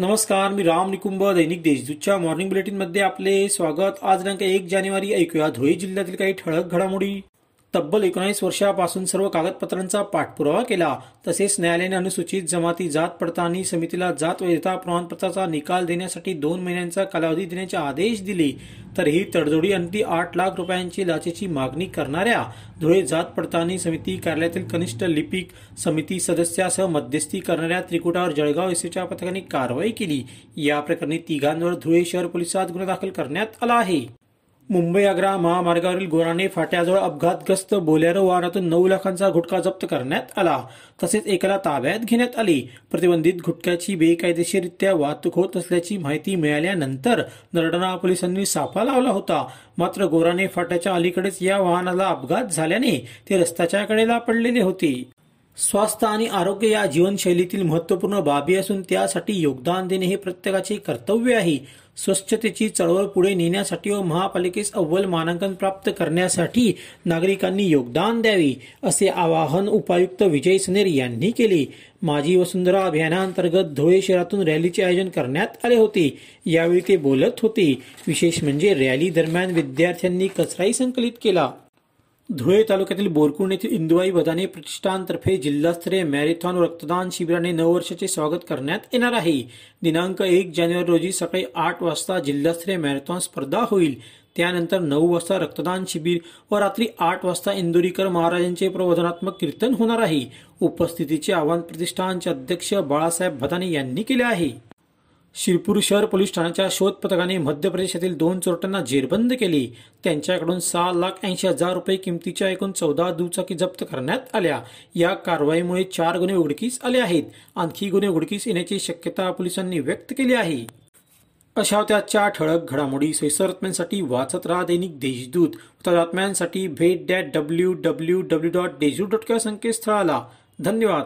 नमस्कार मी राम निकुंभ दैनिक देशदूतच्या मॉर्निंग बुलेटिनमध्ये आपले स्वागत. आज दिनांक एक जानेवारी ऐकूया धुळे जिल्ह्यातील काही ठळक घडामोडी. तब्बल एकोणीस वर्षापासून सर्व कागदपत्रांचा पाठपुरावा केला. तसेच न्यायालयाने अनुसूचित जमाती जात पडताळणी समितीला जात वैधता प्रमाणपत्राचा निकाल देण्यासाठी दोन महिन्यांचा कालावधी देण्याचे आदेश दिले. तर ही तडजोडी अंती आठ लाख रुपयांची लाचेची मागणी करणाऱ्या धुळे जात पडताळणी समिती कार्यालयातील कनिष्ठ लिपिक समिती सदस्यासह मध्यस्थी करणाऱ्या त्रिकुटावर जळगाव एसटीच्या पथकाने कारवाई केली. या प्रकरणी तिघांवर धुळे शहर पोलिसात गुन्हा दाखल करण्यात आला आहे. मुंबई आग्रा महामार्गावरील गोराणे फाट्याजवळ अपघातग्रस्त बोलेरो वाहनातून नऊ लाखांचा गुटखा जप्त करण्यात आला. तसेच एकाला ताब्यात घेण्यात आली. प्रतिबंधित गुटख्याची बेकायदेशीररित्या वाहतूक होत असल्याची माहिती मिळाल्यानंतर नरडणा पोलिसांनी साफा लावला होता. मात्र गोराणे फाट्याच्या अलीकडेच या वाहनाला अपघात झाल्याने ते रस्त्याच्या कडेला पडलेले होते. स्वास्थ्य आणि आरोग्य या जीवनशैलीतील महत्त्वपूर्ण बाबी असून त्यासाठी योगदान देणे हे प्रत्येकाचे कर्तव्य आहे. स्वच्छतेची चळवळ पुढे नेण्यासाठी व महापालिकेस अव्वल मानांकन प्राप्त करण्यासाठी नागरिकांनी योगदान द्यावे असे आवाहन उपायुक्त विजय सनेर यांनी केले. माझी वसुंधरा अभियानांतर्गत धुळे शहरातून रॅलीचे आयोजन करण्यात आले होते. यावेळी ते बोलत होते. विशेष म्हणजे रॅली दरम्यान विद्यार्थ्यांनी कचराही संकलित केला. धुळे तालुक्यातील बोरकुंड येथील इंदुबाई बदाने प्रतिष्ठानतर्फे जिल्हास्तरीय मॅरेथॉन व रक्तदान शिबिराने नऊ वर्षाचे स्वागत करण्यात येणार आहे. दिनांक एक जानेवारी रोजी सकाळी आठ वाजता जिल्हास्तरीय मॅरेथॉन स्पर्धा होईल. त्यानंतर नऊ वाजता रक्तदान शिबिर व रात्री आठ वाजता इंदुरीकर महाराजांचे प्रबोधनात्मक कीर्तन होणार आहे. उपस्थितीचे आवाहन प्रतिष्ठानचे अध्यक्ष बाळासाहेब भदाने यांनी केले आहे. शिरपूर शहर पोलीस ठाण्याच्या शोध पथकाने मध्य प्रदेशातील दोन चोरट्यांना जेरबंद केली. त्यांच्याकडून सहा लाख ऐंशी हजार रुपये किमतीच्या एकूण चौदा दुचाकी जप्त करण्यात आल्या. या कारवाईमुळे चार गुन्हे उघडकीस आले आहेत. आणखी गुन्हे उघडकीस येण्याची शक्यता पोलिसांनी व्यक्त केली आहे. अशा त्याच्या ठळक घडामोडी. सैसर वाचत राहा दैनिक देशदूत. बातम्यांसाठी भेट that W W W dot Deshdoot dot संकेतस्थळाला. धन्यवाद.